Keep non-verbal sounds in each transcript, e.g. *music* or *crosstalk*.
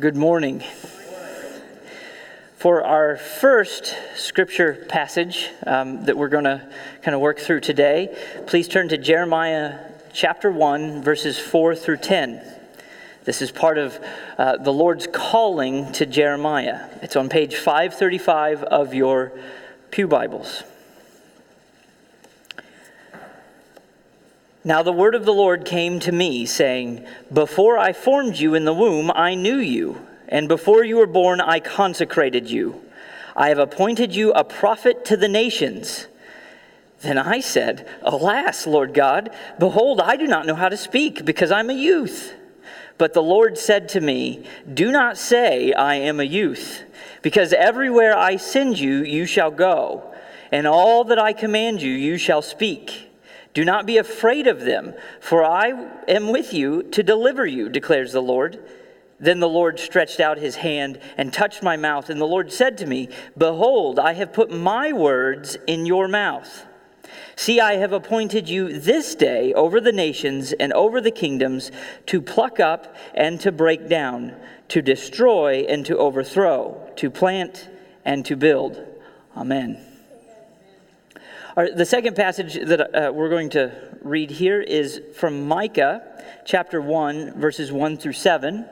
Good morning. For our first scripture passage um, that we're going to kind of work through today, please turn to Jeremiah chapter 1, verses 4 through 10. This is part of uh, the Lord's calling to Jeremiah. It's on page 535 of your Pew Bibles. Now the word of the Lord came to me, saying, Before I formed you in the womb, I knew you, and before you were born, I consecrated you. I have appointed you a prophet to the nations. Then I said, Alas, Lord God, behold, I do not know how to speak, because I'm a youth. But the Lord said to me, Do not say, I am a youth, because everywhere I send you, you shall go, and all that I command you, you shall speak. Do not be afraid of them, for I am with you to deliver you, declares the Lord. Then the Lord stretched out his hand and touched my mouth, and the Lord said to me, Behold, I have put my words in your mouth. See, I have appointed you this day over the nations and over the kingdoms to pluck up and to break down, to destroy and to overthrow, to plant and to build. Amen. The second passage that uh, we're going to read here is from Micah chapter 1, verses 1 through 7.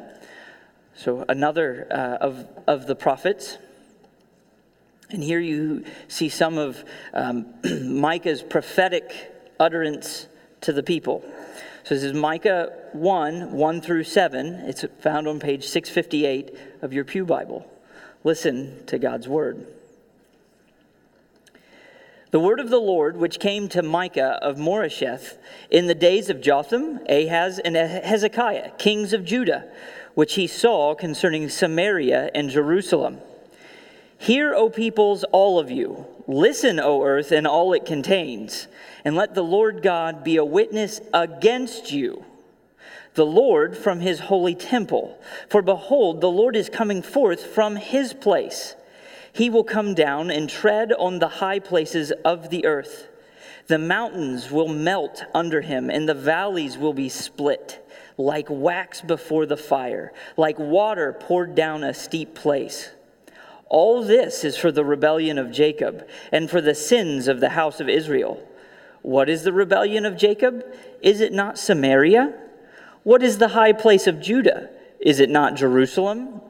So, another uh, of, of the prophets. And here you see some of um, *clears throat* Micah's prophetic utterance to the people. So, this is Micah 1, 1 through 7. It's found on page 658 of your Pew Bible. Listen to God's word. The word of the Lord, which came to Micah of Moresheth in the days of Jotham, Ahaz, and Hezekiah, kings of Judah, which he saw concerning Samaria and Jerusalem. Hear, O peoples, all of you. Listen, O earth, and all it contains, and let the Lord God be a witness against you. The Lord from his holy temple. For behold, the Lord is coming forth from his place he will come down and tread on the high places of the earth. The mountains will melt under him, and the valleys will be split, like wax before the fire, like water poured down a steep place. All this is for the rebellion of Jacob, and for the sins of the house of Israel. What is the rebellion of Jacob? Is it not Samaria? What is the high place of Judah? Is it not Jerusalem?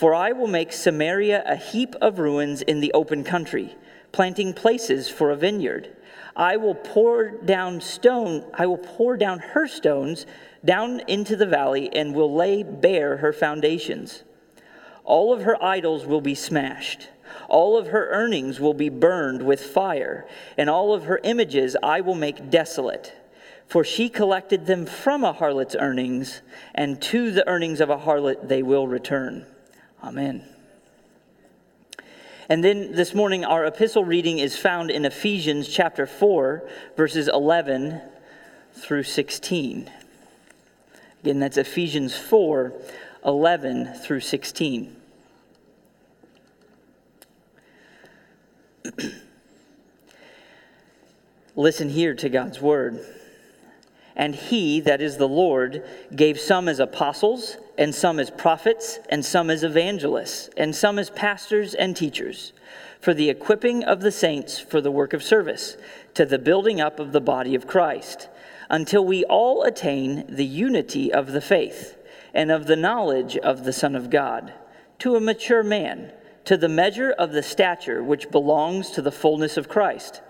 For I will make Samaria a heap of ruins in the open country, planting places for a vineyard. I will pour down stone, I will pour down her stones down into the valley and will lay bare her foundations. All of her idols will be smashed. All of her earnings will be burned with fire, and all of her images I will make desolate. For she collected them from a harlot's earnings, and to the earnings of a harlot they will return. Amen. And then this morning, our epistle reading is found in Ephesians chapter 4, verses 11 through 16. Again, that's Ephesians 4, 11 through 16. *clears throat* Listen here to God's word. And he, that is the Lord, gave some as apostles, and some as prophets, and some as evangelists, and some as pastors and teachers, for the equipping of the saints for the work of service, to the building up of the body of Christ, until we all attain the unity of the faith and of the knowledge of the Son of God, to a mature man, to the measure of the stature which belongs to the fullness of Christ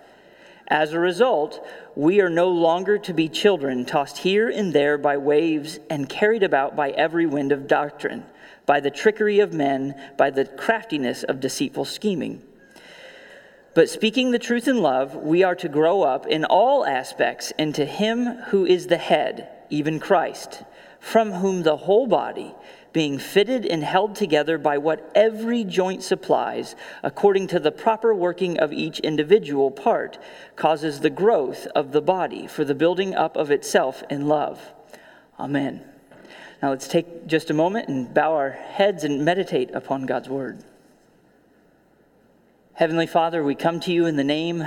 as a result, we are no longer to be children tossed here and there by waves and carried about by every wind of doctrine, by the trickery of men, by the craftiness of deceitful scheming. But speaking the truth in love, we are to grow up in all aspects into Him who is the head, even Christ, from whom the whole body being fitted and held together by what every joint supplies, according to the proper working of each individual part, causes the growth of the body for the building up of itself in love. Amen. Now let's take just a moment and bow our heads and meditate upon God's word. Heavenly Father, we come to you in the name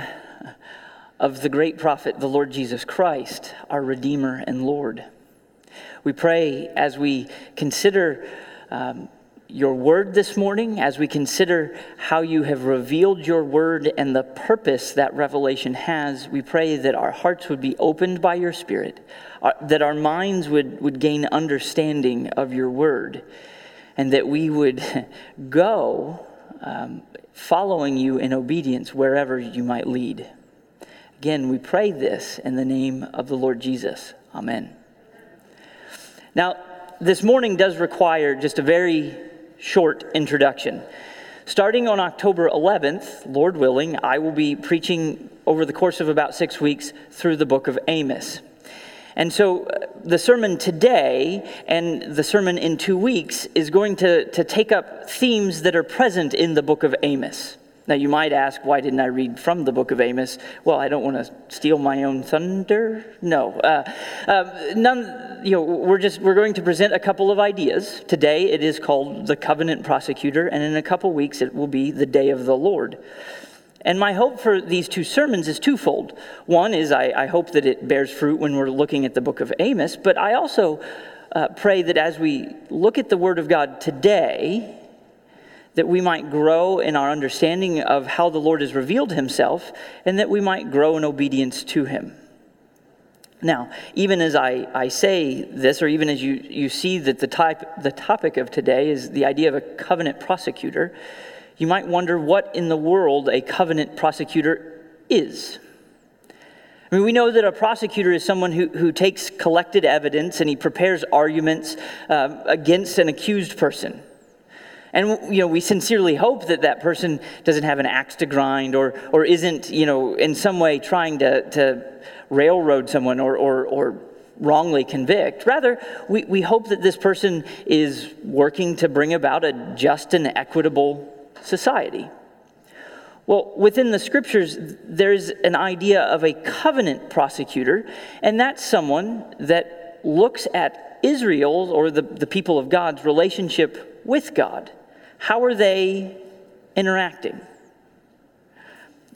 of the great prophet, the Lord Jesus Christ, our Redeemer and Lord. We pray as we consider um, your word this morning, as we consider how you have revealed your word and the purpose that revelation has, we pray that our hearts would be opened by your spirit, uh, that our minds would, would gain understanding of your word, and that we would *laughs* go um, following you in obedience wherever you might lead. Again, we pray this in the name of the Lord Jesus. Amen. Now, this morning does require just a very short introduction. Starting on October 11th, Lord willing, I will be preaching over the course of about six weeks through the book of Amos. And so uh, the sermon today and the sermon in two weeks is going to, to take up themes that are present in the book of Amos. Now, you might ask, why didn't I read from the book of Amos? Well, I don't want to steal my own thunder. No. Uh, uh, none, you know, we're just, we're going to present a couple of ideas. Today, it is called the covenant prosecutor, and in a couple weeks, it will be the day of the Lord. And my hope for these two sermons is twofold. One is I, I hope that it bears fruit when we're looking at the book of Amos, but I also uh, pray that as we look at the Word of God today, that we might grow in our understanding of how the Lord has revealed himself, and that we might grow in obedience to him. Now, even as I, I say this, or even as you, you see that the, type, the topic of today is the idea of a covenant prosecutor, you might wonder what in the world a covenant prosecutor is. I mean, we know that a prosecutor is someone who, who takes collected evidence and he prepares arguments uh, against an accused person. And you know, we sincerely hope that that person doesn't have an axe to grind or, or isn't you know, in some way trying to, to railroad someone or, or, or wrongly convict. Rather, we, we hope that this person is working to bring about a just and equitable society. Well, within the scriptures, there's an idea of a covenant prosecutor, and that's someone that looks at Israel's or the, the people of God's relationship with God. How are they interacting?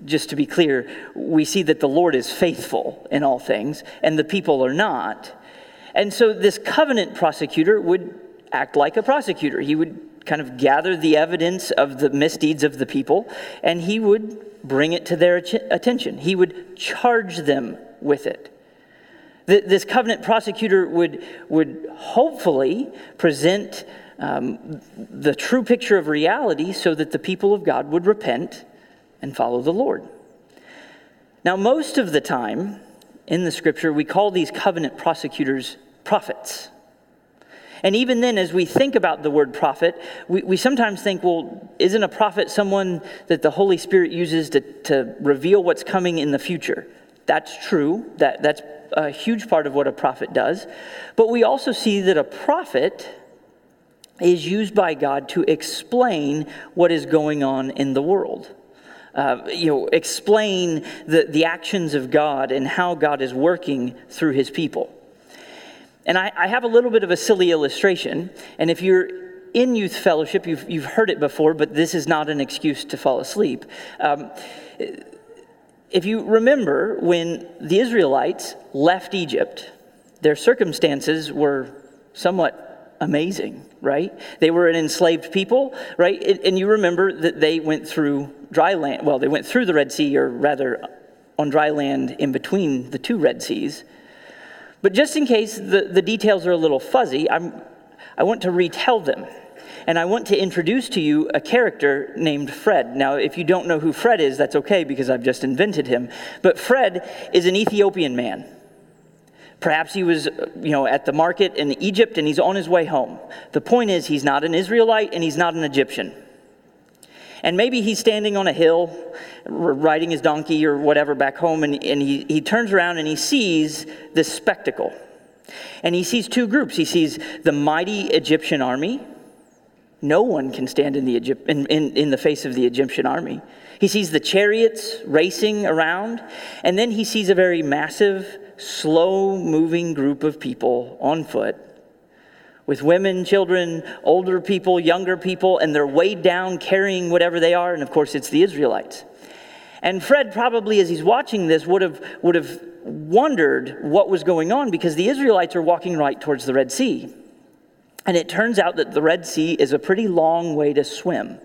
Just to be clear, we see that the Lord is faithful in all things, and the people are not. And so this covenant prosecutor would act like a prosecutor. He would kind of gather the evidence of the misdeeds of the people, and he would bring it to their attention. He would charge them with it. This covenant prosecutor would, would hopefully present um, the true picture of reality so that the people of God would repent and follow the Lord. Now, most of the time in the scripture, we call these covenant prosecutors prophets. And even then, as we think about the word prophet, we, we sometimes think, well, isn't a prophet someone that the Holy Spirit uses to, to reveal what's coming in the future? That's true. That, that's a huge part of what a prophet does. But we also see that a prophet is used by God to explain what is going on in the world. Uh, you know, explain the, the actions of God and how God is working through his people. And I, I have a little bit of a silly illustration. And if you're in youth fellowship, you've, you've heard it before, but this is not an excuse to fall asleep. Um, if you remember when the Israelites left Egypt, their circumstances were somewhat amazing, right? They were an enslaved people, right? And you remember that they went through dry land. Well, they went through the Red Sea, or rather on dry land in between the two Red Seas. But just in case the, the details are a little fuzzy, I'm, I want to retell them. And I want to introduce to you a character named Fred. Now, if you don't know who Fred is, that's okay because I've just invented him. But Fred is an Ethiopian man. Perhaps he was, you know, at the market in Egypt and he's on his way home. The point is, he's not an Israelite and he's not an Egyptian. And maybe he's standing on a hill, riding his donkey or whatever back home, and, and he, he turns around and he sees this spectacle. And he sees two groups. He sees the mighty Egyptian army. No one can stand in the, Egypt, in, in, in the face of the Egyptian army. He sees the chariots racing around, and then he sees a very massive slow moving group of people on foot with women, children, older people, younger people, and they're weighed down carrying whatever they are. And of course, it's the Israelites. And Fred, probably as he's watching this, would have, would have wondered what was going on because the Israelites are walking right towards the Red Sea. And it turns out that the Red Sea is a pretty long way to swim.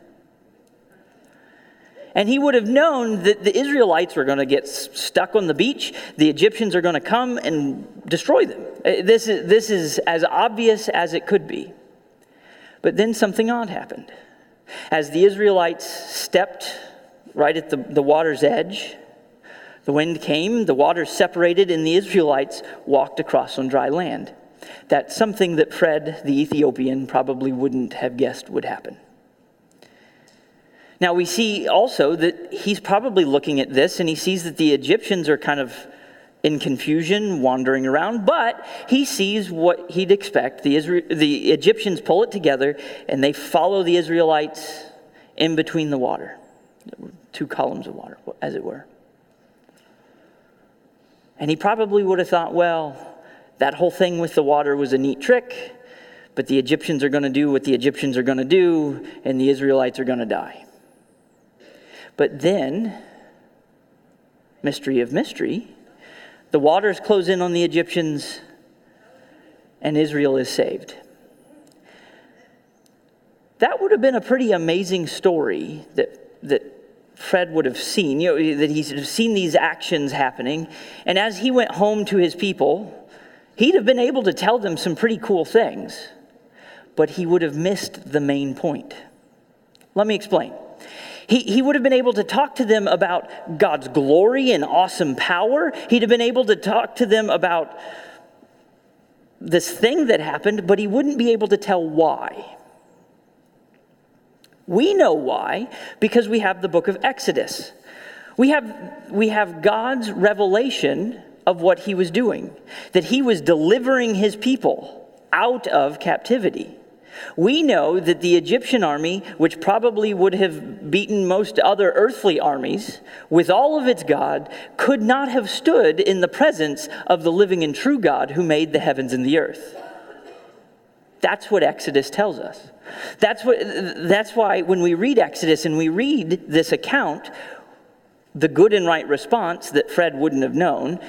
And he would have known that the Israelites were going to get stuck on the beach. The Egyptians are going to come and destroy them. Uh, this is, this is as obvious as it could be. But then something odd happened. As the Israelites stepped right at the, the water's edge, the wind came, the waters separated, and the Israelites walked across on dry land. That's something that Fred, the Ethiopian, probably wouldn't have guessed would happen. Now, we see also that he's probably looking at this and he sees that the Egyptians are kind of in confusion, wandering around, but he sees what he'd expect. The, the Egyptians pull it together and they follow the Israelites in between the water, two columns of water, as it were. And he probably would have thought, well, that whole thing with the water was a neat trick, but the Egyptians are going to do what the Egyptians are going to do, and the Israelites are going to die. But then, mystery of mystery, the waters close in on the Egyptians, and Israel is saved. That would have been a pretty amazing story that, that Fred would have seen, you know, that he's seen these actions happening. And as he went home to his people, he'd have been able to tell them some pretty cool things, but he would have missed the main point. Let me explain. He, he would have been able to talk to them about God's glory and awesome power. He'd have been able to talk to them about this thing that happened, but he wouldn't be able to tell why. We know why because we have the book of Exodus. We have, we have God's revelation of what he was doing, that he was delivering his people out of captivity. We know that the Egyptian army, which probably would have beaten most other earthly armies, with all of its God, could not have stood in the presence of the living and true God who made the heavens and the earth. That's what Exodus tells us. That's, what, that's why when we read Exodus and we read this account, the good and right response that Fred wouldn't have known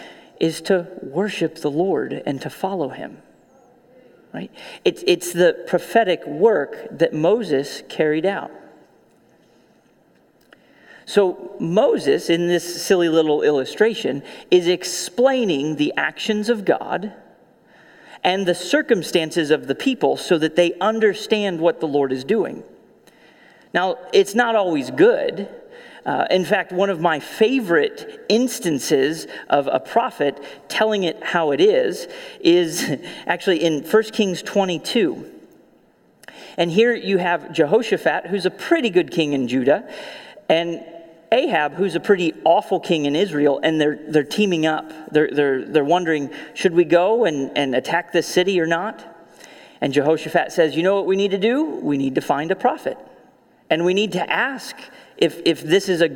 is to worship the Lord and to follow him right? It's, it's the prophetic work that Moses carried out. So, Moses, in this silly little illustration, is explaining the actions of God and the circumstances of the people so that they understand what the Lord is doing. Now, it's not always good uh, in fact, one of my favorite instances of a prophet telling it how it is is *laughs* actually in 1 Kings 22. And here you have Jehoshaphat, who's a pretty good king in Judah, and Ahab, who's a pretty awful king in Israel, and they're, they're teaming up. They're, they're, they're wondering, should we go and, and attack this city or not? And Jehoshaphat says, You know what we need to do? We need to find a prophet. And we need to ask if, if this is a,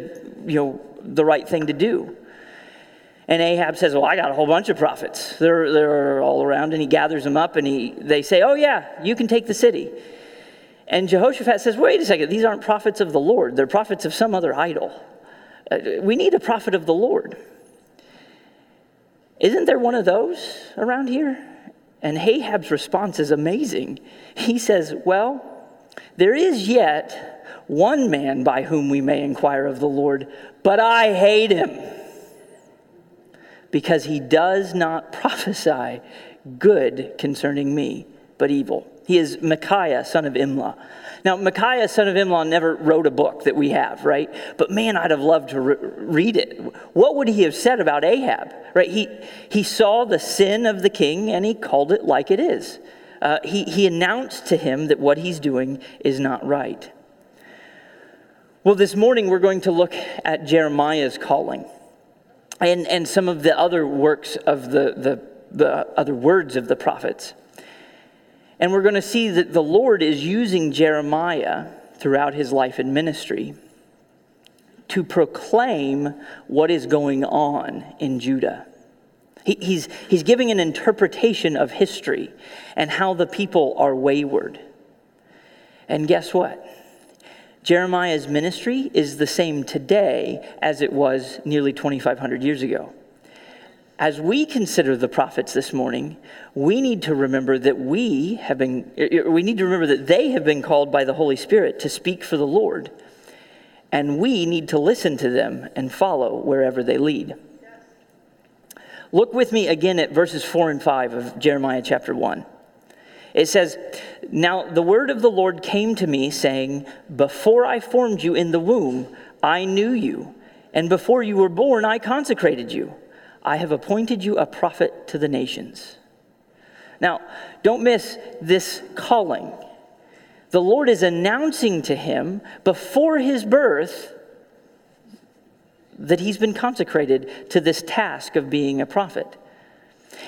you know, the right thing to do. And Ahab says, Well, I got a whole bunch of prophets. They're, they're all around. And he gathers them up and he, they say, Oh, yeah, you can take the city. And Jehoshaphat says, Wait a second, these aren't prophets of the Lord. They're prophets of some other idol. Uh, we need a prophet of the Lord. Isn't there one of those around here? And Ahab's response is amazing. He says, Well, there is yet one man by whom we may inquire of the Lord, but I hate him because he does not *laughs* prophesy good concerning me, but evil. He is Micaiah, son of Imlah. Now, Micaiah, son of Imlah, never wrote a book that we have, right? But man, I'd have loved to re- read it. What would he have said about Ahab, right? He, he saw the sin of the king and he called it like it is. Uh, he, he announced to him that what he's doing is not right. Well, this morning we're going to look at Jeremiah's calling and, and some of the other works of the, the, the other words of the prophets. And we're going to see that the Lord is using Jeremiah throughout his life and ministry to proclaim what is going on in Judah. He, he's, he's giving an interpretation of history and how the people are wayward. And guess what? Jeremiah's ministry is the same today as it was nearly 2,500 years ago. as we consider the prophets this morning, we need to remember that we have been, we need to remember that they have been called by the Holy Spirit to speak for the Lord. And we need to listen to them and follow wherever they lead. Look with me again at verses 4 and 5 of Jeremiah chapter 1. It says, Now the word of the Lord came to me, saying, Before I formed you in the womb, I knew you, and before you were born, I consecrated you. I have appointed you a prophet to the nations. Now, don't miss this calling. The Lord is announcing to him before his birth that he's been consecrated to this task of being a prophet.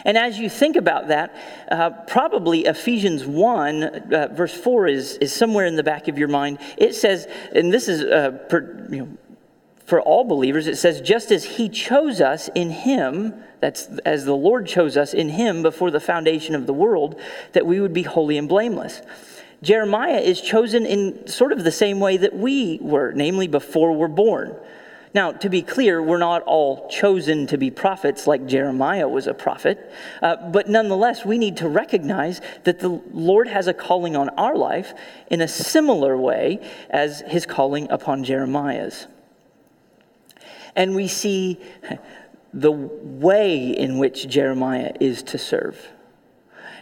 And as you think about that, uh, probably Ephesians 1, uh, verse 4 is, is somewhere in the back of your mind. It says, and this is uh, per, you know, for all believers, it says, just as he chose us in him, that's as the Lord chose us in him before the foundation of the world, that we would be holy and blameless. Jeremiah is chosen in sort of the same way that we were, namely before we're born. Now, to be clear, we're not all chosen to be prophets like Jeremiah was a prophet, uh, but nonetheless, we need to recognize that the Lord has a calling on our life in a similar way as his calling upon Jeremiah's. And we see the way in which Jeremiah is to serve.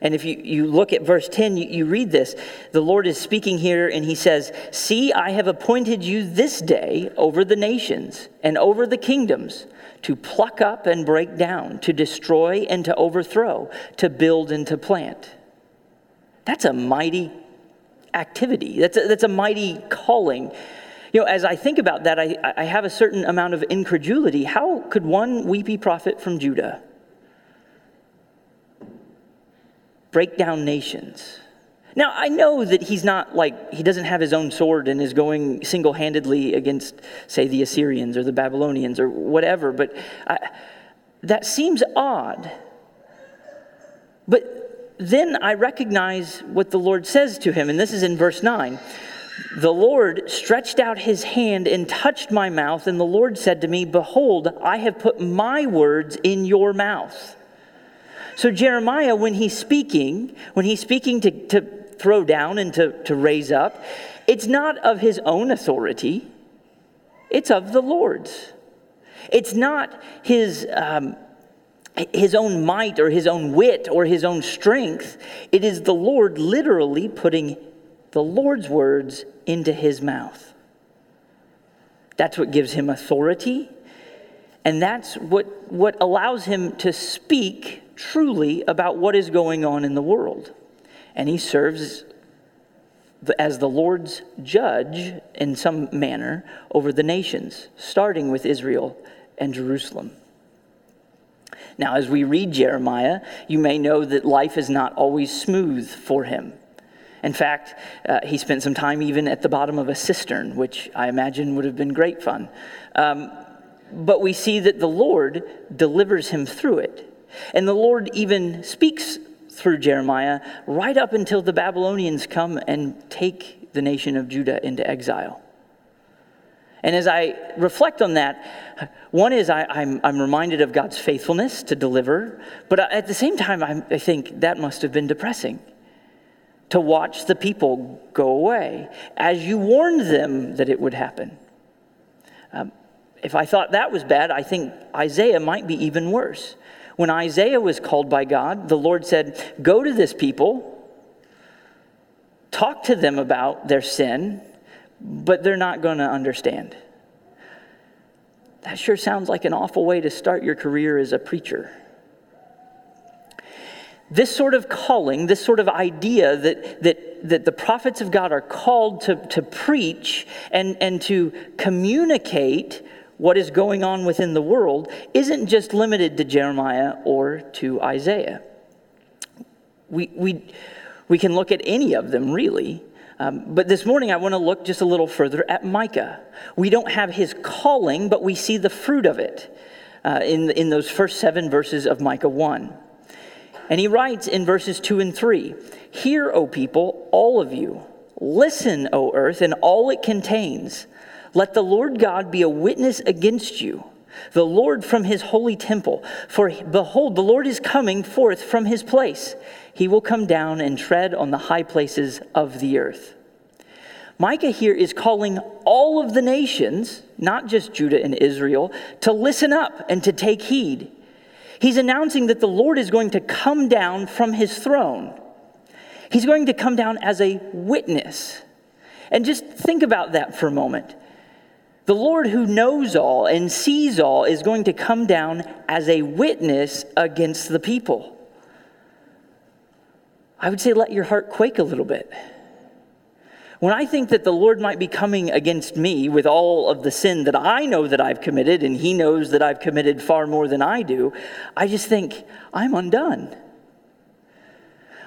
And if you, you look at verse 10, you, you read this. The Lord is speaking here, and he says, See, I have appointed you this day over the nations and over the kingdoms to pluck up and break down, to destroy and to overthrow, to build and to plant. That's a mighty activity. That's a, that's a mighty calling. You know, as I think about that, I, I have a certain amount of incredulity. How could one weepy prophet from Judah break down nations. Now, I know that he's not like, he doesn't have his own sword and is going single handedly against, say, the Assyrians or the Babylonians or whatever, but I, that seems odd. But then I recognize what the Lord says to him, and this is in verse 9. The Lord stretched out his hand and touched my mouth, and the Lord said to me, Behold, I have put my words in your mouth. So, Jeremiah, when he's speaking, when he's speaking to, to throw down and to, to raise up, it's not of his own authority, it's of the Lord's. It's not his, um, his own might or his own wit or his own strength. It is the Lord literally putting the Lord's words into his mouth. That's what gives him authority, and that's what, what allows him to speak truly about what is going on in the world. And he serves as the Lord's judge in some manner over the nations, starting with Israel and Jerusalem. Now, as we read Jeremiah, you may know that life is not always smooth for him. In fact, uh, he spent some time even at the bottom of a cistern, which I imagine would have been great fun. Um, but we see that the Lord delivers him through it. And the Lord even speaks through Jeremiah right up until the Babylonians come and take the nation of Judah into exile. And as I reflect on that, one is I, am reminded of God's faithfulness to deliver, but at the same time, I'm, I think that must have been depressing to watch the people go away as you warned them that it would happen. Um, if I thought that was bad, I think Isaiah might be even worse. When Isaiah was called by God, the Lord said, Go to this people, talk to them about their sin, but they're not going to understand. That sure sounds like an awful way to start your career as a preacher. This sort of calling, this sort of idea that, that, that the prophets of God are called to, to preach and, and to communicate what is going on within the world isn't just limited to Jeremiah or to Isaiah. We, we, we can look at any of them, really. Um, but this morning, I want to look just a little further at Micah. We don't have his calling, but we see the fruit of it uh, in, in those first seven verses of Micah 1. And he writes in verses 2 and 3 Hear, O people, all of you. Listen, O earth, and all it contains. Let the Lord God be a witness against you, the Lord from his holy temple. For behold, the Lord is coming forth from his place. He will come down and tread on the high places of the earth. Micah here is calling all of the nations, not just Judah and Israel, to listen up and to take heed. He's announcing that the Lord is going to come down from his throne. He's going to come down as a witness. And just think about that for a moment. The Lord who knows all and sees all is going to come down as a witness against the people. I would say let your heart quake a little bit. When I think that the Lord might be coming against me with all of the sin that I know that I've committed, and He knows that I've committed far more than I do, I just think, I'm undone.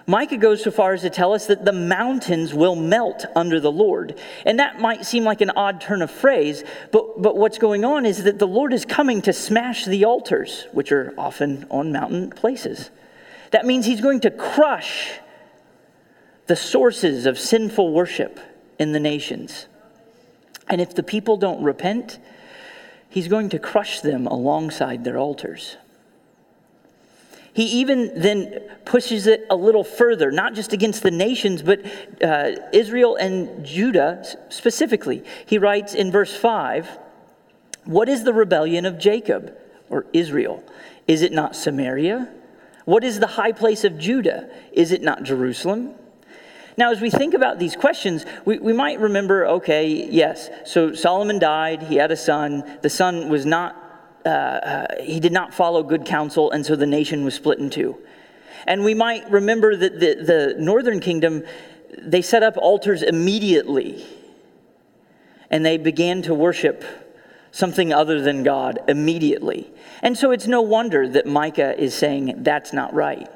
Micah goes so far as to tell us that the mountains will melt under the Lord. And that might seem like an odd turn of phrase, but, but what's going on is that the Lord is coming to smash the altars, which are often on mountain places. That means he's going to crush the sources of sinful worship in the nations. And if the people don't repent, he's going to crush them alongside their altars. He even then pushes it a little further, not just against the nations, but uh, Israel and Judah specifically. He writes in verse 5 What is the rebellion of Jacob or Israel? Is it not Samaria? What is the high place of Judah? Is it not Jerusalem? Now, as we think about these questions, we, we might remember okay, yes, so Solomon died, he had a son. The son was not, uh, uh, he did not follow good counsel, and so the nation was split in two. And we might remember that the, the northern kingdom, they set up altars immediately, and they began to worship something other than God immediately. And so it's no wonder that Micah is saying that's not right.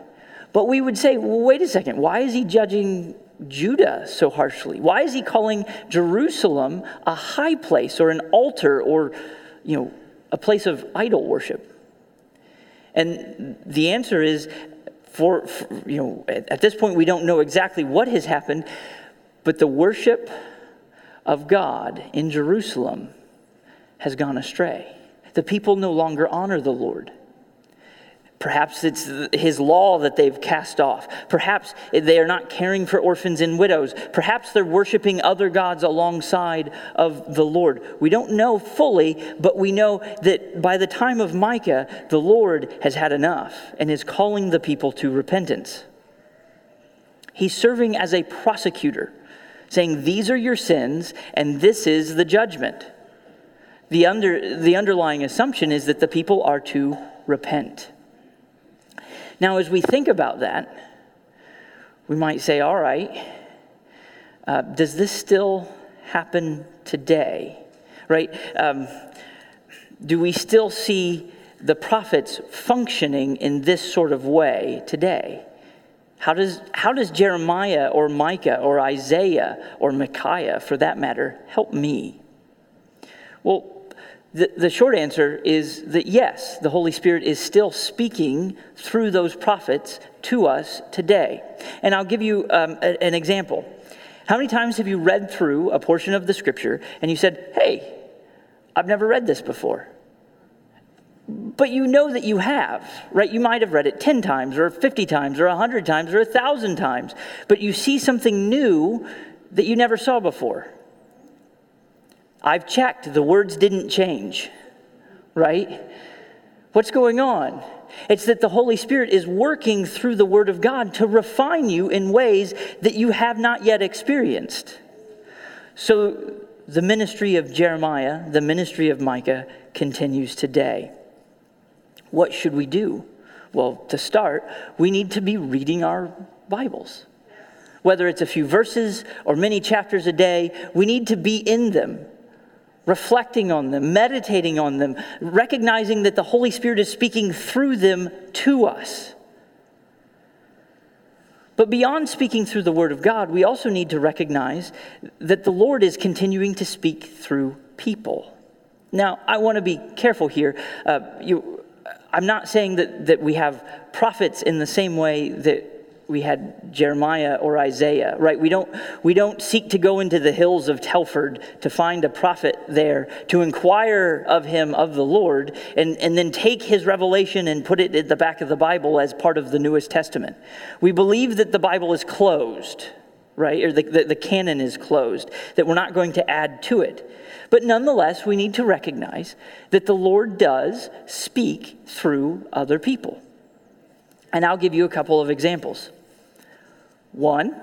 But we would say, well, wait a second, why is he judging Judah so harshly? Why is he calling Jerusalem a high place or an altar or, you know, a place of idol worship? And the answer is for, for you know, at, at this point we don't know exactly what has happened, but the worship of God in Jerusalem has gone astray. The people no longer honor the Lord. Perhaps it's his law that they've cast off. Perhaps they are not caring for orphans and widows. Perhaps they're worshiping other gods alongside of the Lord. We don't know fully, but we know that by the time of Micah, the Lord has had enough and is calling the people to repentance. He's serving as a prosecutor, saying, These are your sins, and this is the judgment. The, under, the underlying assumption is that the people are to repent. Now, as we think about that, we might say, all right, uh, does this still happen today? Right? Um, do we still see the prophets functioning in this sort of way today? How does, how does Jeremiah or Micah or Isaiah or Micaiah, for that matter, help me? Well, the, the short answer is that yes, the Holy Spirit is still speaking through those prophets to us today. And I'll give you um, a, an example. How many times have you read through a portion of the scripture and you said, hey, I've never read this before? But you know that you have, right? You might have read it 10 times or 50 times or 100 times or 1,000 times, but you see something new that you never saw before. I've checked, the words didn't change, right? What's going on? It's that the Holy Spirit is working through the Word of God to refine you in ways that you have not yet experienced. So the ministry of Jeremiah, the ministry of Micah, continues today. What should we do? Well, to start, we need to be reading our Bibles. Whether it's a few verses or many chapters a day, we need to be in them reflecting on them, meditating on them, recognizing that the Holy Spirit is speaking through them to us. But beyond speaking through the Word of God, we also need to recognize that the Lord is continuing to speak through people. Now, I want to be careful here. Uh, you, I'm not saying that, that we have prophets in the same way that we had Jeremiah or Isaiah, right? We don't, we don't seek to go into the hills of Telford to find a prophet there, to inquire of him of the Lord, and, and then take his revelation and put it at the back of the Bible as part of the Newest Testament. We believe that the Bible is closed, right? Or the, the, the canon is closed, that we're not going to add to it. But nonetheless, we need to recognize that the Lord does speak through other people. And I'll give you a couple of examples. One,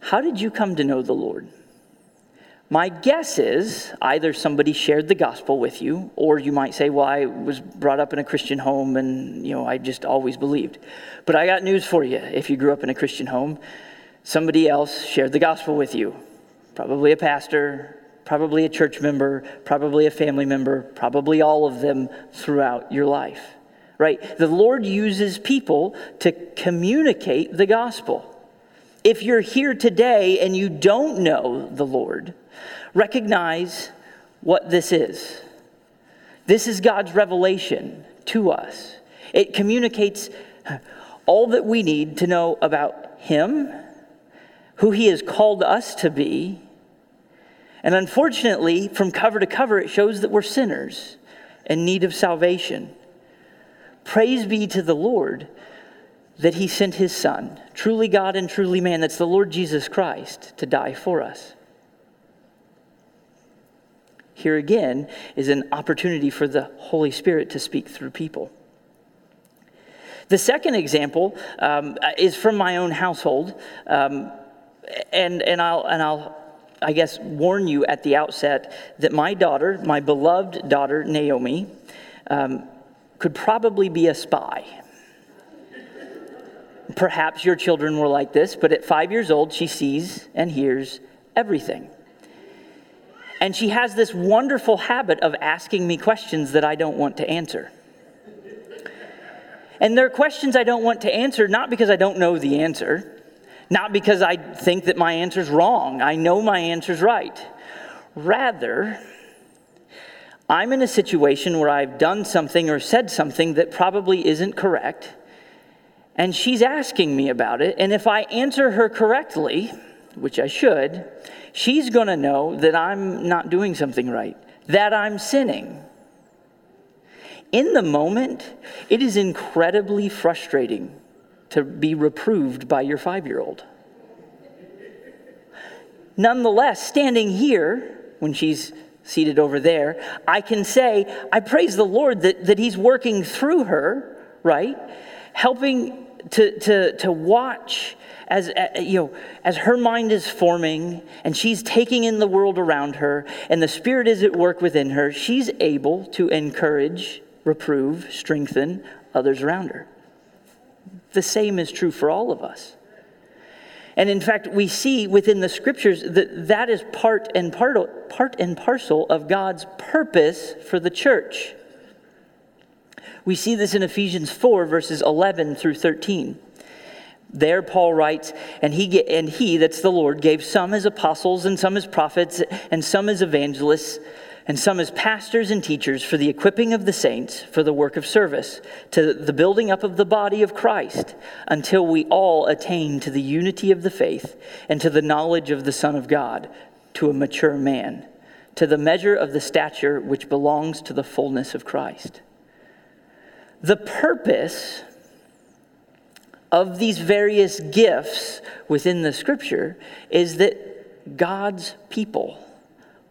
how did you come to know the Lord? My guess is either somebody shared the gospel with you, or you might say, Well, I was brought up in a Christian home and, you know, I just always believed. But I got news for you. If you grew up in a Christian home, somebody else shared the gospel with you. Probably a pastor, probably a church member, probably a family member, probably all of them throughout your life. Right? The Lord uses people to communicate the gospel. If you're here today and you don't know the Lord, recognize what this is. This is God's revelation to us. It communicates all that we need to know about Him, who He has called us to be. And unfortunately, from cover to cover, it shows that we're sinners in need of salvation. Praise be to the Lord that he sent his son, truly God and truly man, that's the Lord Jesus Christ, to die for us. Here again is an opportunity for the Holy Spirit to speak through people. The second example um, is from my own household, um, and, and, I'll, and I'll, I guess, warn you at the outset that my daughter, my beloved daughter, Naomi, um, could probably be a spy. Perhaps your children were like this, but at five years old, she sees and hears everything. And she has this wonderful habit of asking me questions that I don't want to answer. And there are questions I don't want to answer, not because I don't know the answer, not because I think that my answer's wrong. I know my answer's right. Rather, I'm in a situation where I've done something or said something that probably isn't correct and she's asking me about it. And if I answer her correctly, which I should, she's going to know that I'm not doing something right, that I'm sinning. In the moment, it is incredibly frustrating to be reproved by your five year old. Nonetheless, standing here, when she's seated over there, I can say, I praise the Lord that, that He's working through her, right? Helping to, to, to watch as, you know, as her mind is forming and she's taking in the world around her and the Spirit is at work within her, she's able to encourage, reprove, strengthen others around her. The same is true for all of us. And in fact, we see within the scriptures that that is part and part, part and parcel of God's purpose for the church. We see this in Ephesians 4, verses 11 through 13. There, Paul writes, and he, and he, that's the Lord, gave some as apostles, and some as prophets, and some as evangelists, and some as pastors and teachers for the equipping of the saints for the work of service, to the building up of the body of Christ, until we all attain to the unity of the faith and to the knowledge of the Son of God, to a mature man, to the measure of the stature which belongs to the fullness of Christ. The purpose of these various gifts within the scripture is that God's people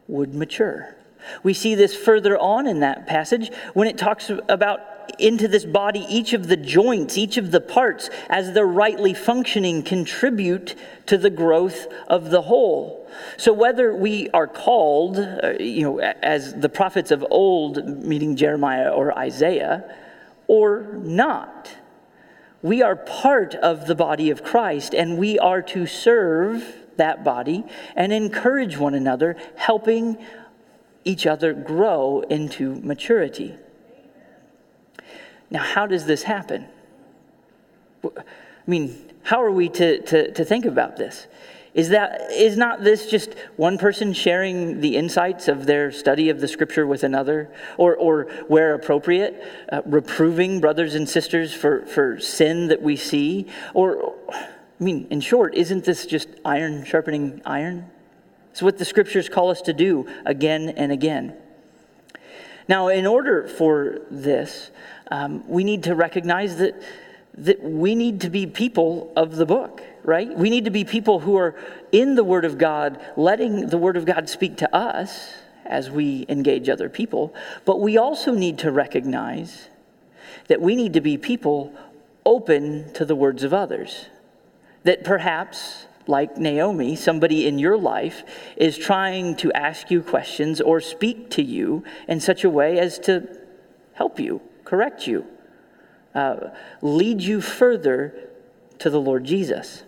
would mature. We see this further on in that passage when it talks about into this body, each of the joints, each of the parts, as they're rightly functioning, contribute to the growth of the whole. So whether we are called, uh, you know, as the prophets of old, meaning Jeremiah or Isaiah, or not. We are part of the body of Christ, and we are to serve that body and encourage one another, helping each other grow into maturity. Now, how does this happen? I mean, how are we to, to, to think about this? Is, that, is not this just one person sharing the insights of their study of the scripture with another? Or, or where appropriate, uh, reproving brothers and sisters for, for sin that we see? Or, I mean, in short, isn't this just iron sharpening iron? It's what the scriptures call us to do again and again. Now, in order for this, um, we need to recognize that, that we need to be people of the book right? We need to be people who are in the Word of God, letting the Word of God speak to us as we engage other people. But we also need to recognize that we need to be people open to the words of others. That perhaps, like Naomi, somebody in your life is trying to ask you questions or speak to you in such a way as to help you, correct you, uh, lead you further to the Lord Jesus.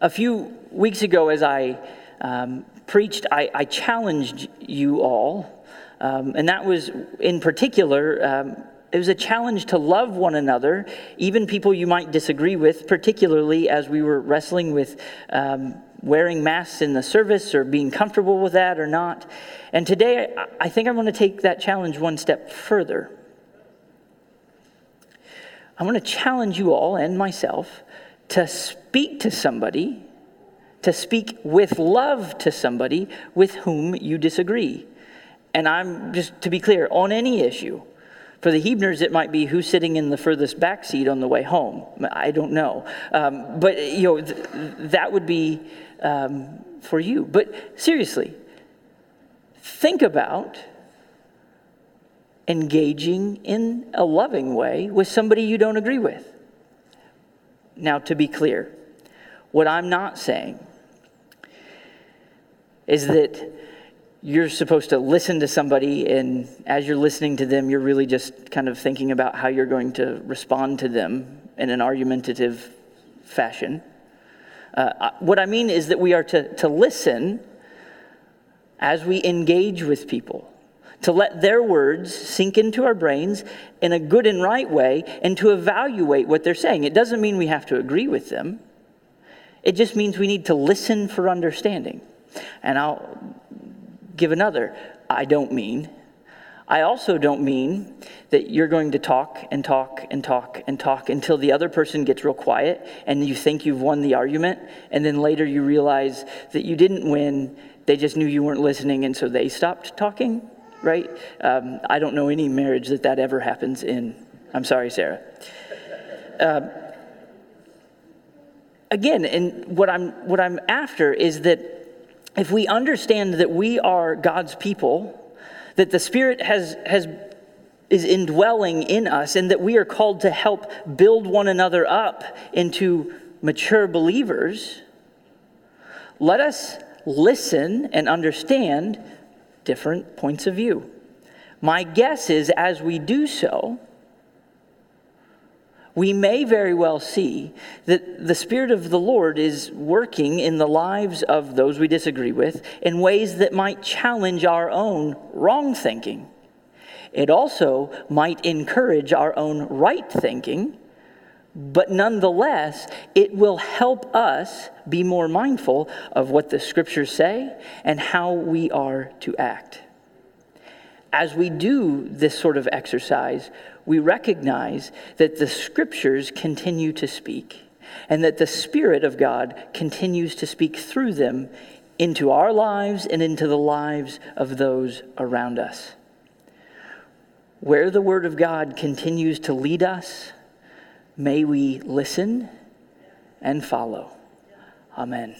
A few weeks ago, as I um, preached, I, I, challenged you all, um, and that was in particular. Um, it was a challenge to love one another, even people you might disagree with, particularly as we were wrestling with um, wearing masks in the service or being comfortable with that or not. And today, I think I'm going to take that challenge one step further. I want to challenge you all and myself to speak to somebody, to speak with love to somebody with whom you disagree. And I'm just to be clear on any issue. For the Hebners, it might be who's sitting in the furthest back seat on the way home. I don't know. Um, but, you know, th- that would be um, for you. But seriously, think about engaging in a loving way with somebody you don't agree with. Now, to be clear, what I'm not saying is that you're supposed to listen to somebody, and as you're listening to them, you're really just kind of thinking about how you're going to respond to them in an argumentative fashion. Uh, what I mean is that we are to, to listen as we engage with people to let their words sink into our brains in a good and right way, and to evaluate what they're saying. It doesn't mean we have to agree with them, it just means we need to listen for understanding. And I'll give another. I don't mean. I also don't mean that you're going to talk and talk and talk and talk until the other person gets real quiet and you think you've won the argument, and then later you realize that you didn't win. They just knew you weren't listening, and so they stopped talking right? Um, I don't know any marriage that that ever happens in. I'm sorry, Sarah. Uh, again, and what I'm what I'm after is that if we understand that we are God's people, that the Spirit has has is indwelling in us, and that we are called to help build one another up into mature believers. Let us listen and understand different points of view. My guess is as we do so, we may very well see that the Spirit of the Lord is working in the lives of those we disagree with in ways that might challenge our own wrong thinking. It also might encourage our own right thinking but nonetheless, it will help us be more mindful of what the scriptures say and how we are to act. As we do this sort of exercise, we recognize that the scriptures continue to speak and that the Spirit of God continues to speak through them into our lives and into the lives of those around us. Where the Word of God continues to lead us, May we listen and follow. Amen.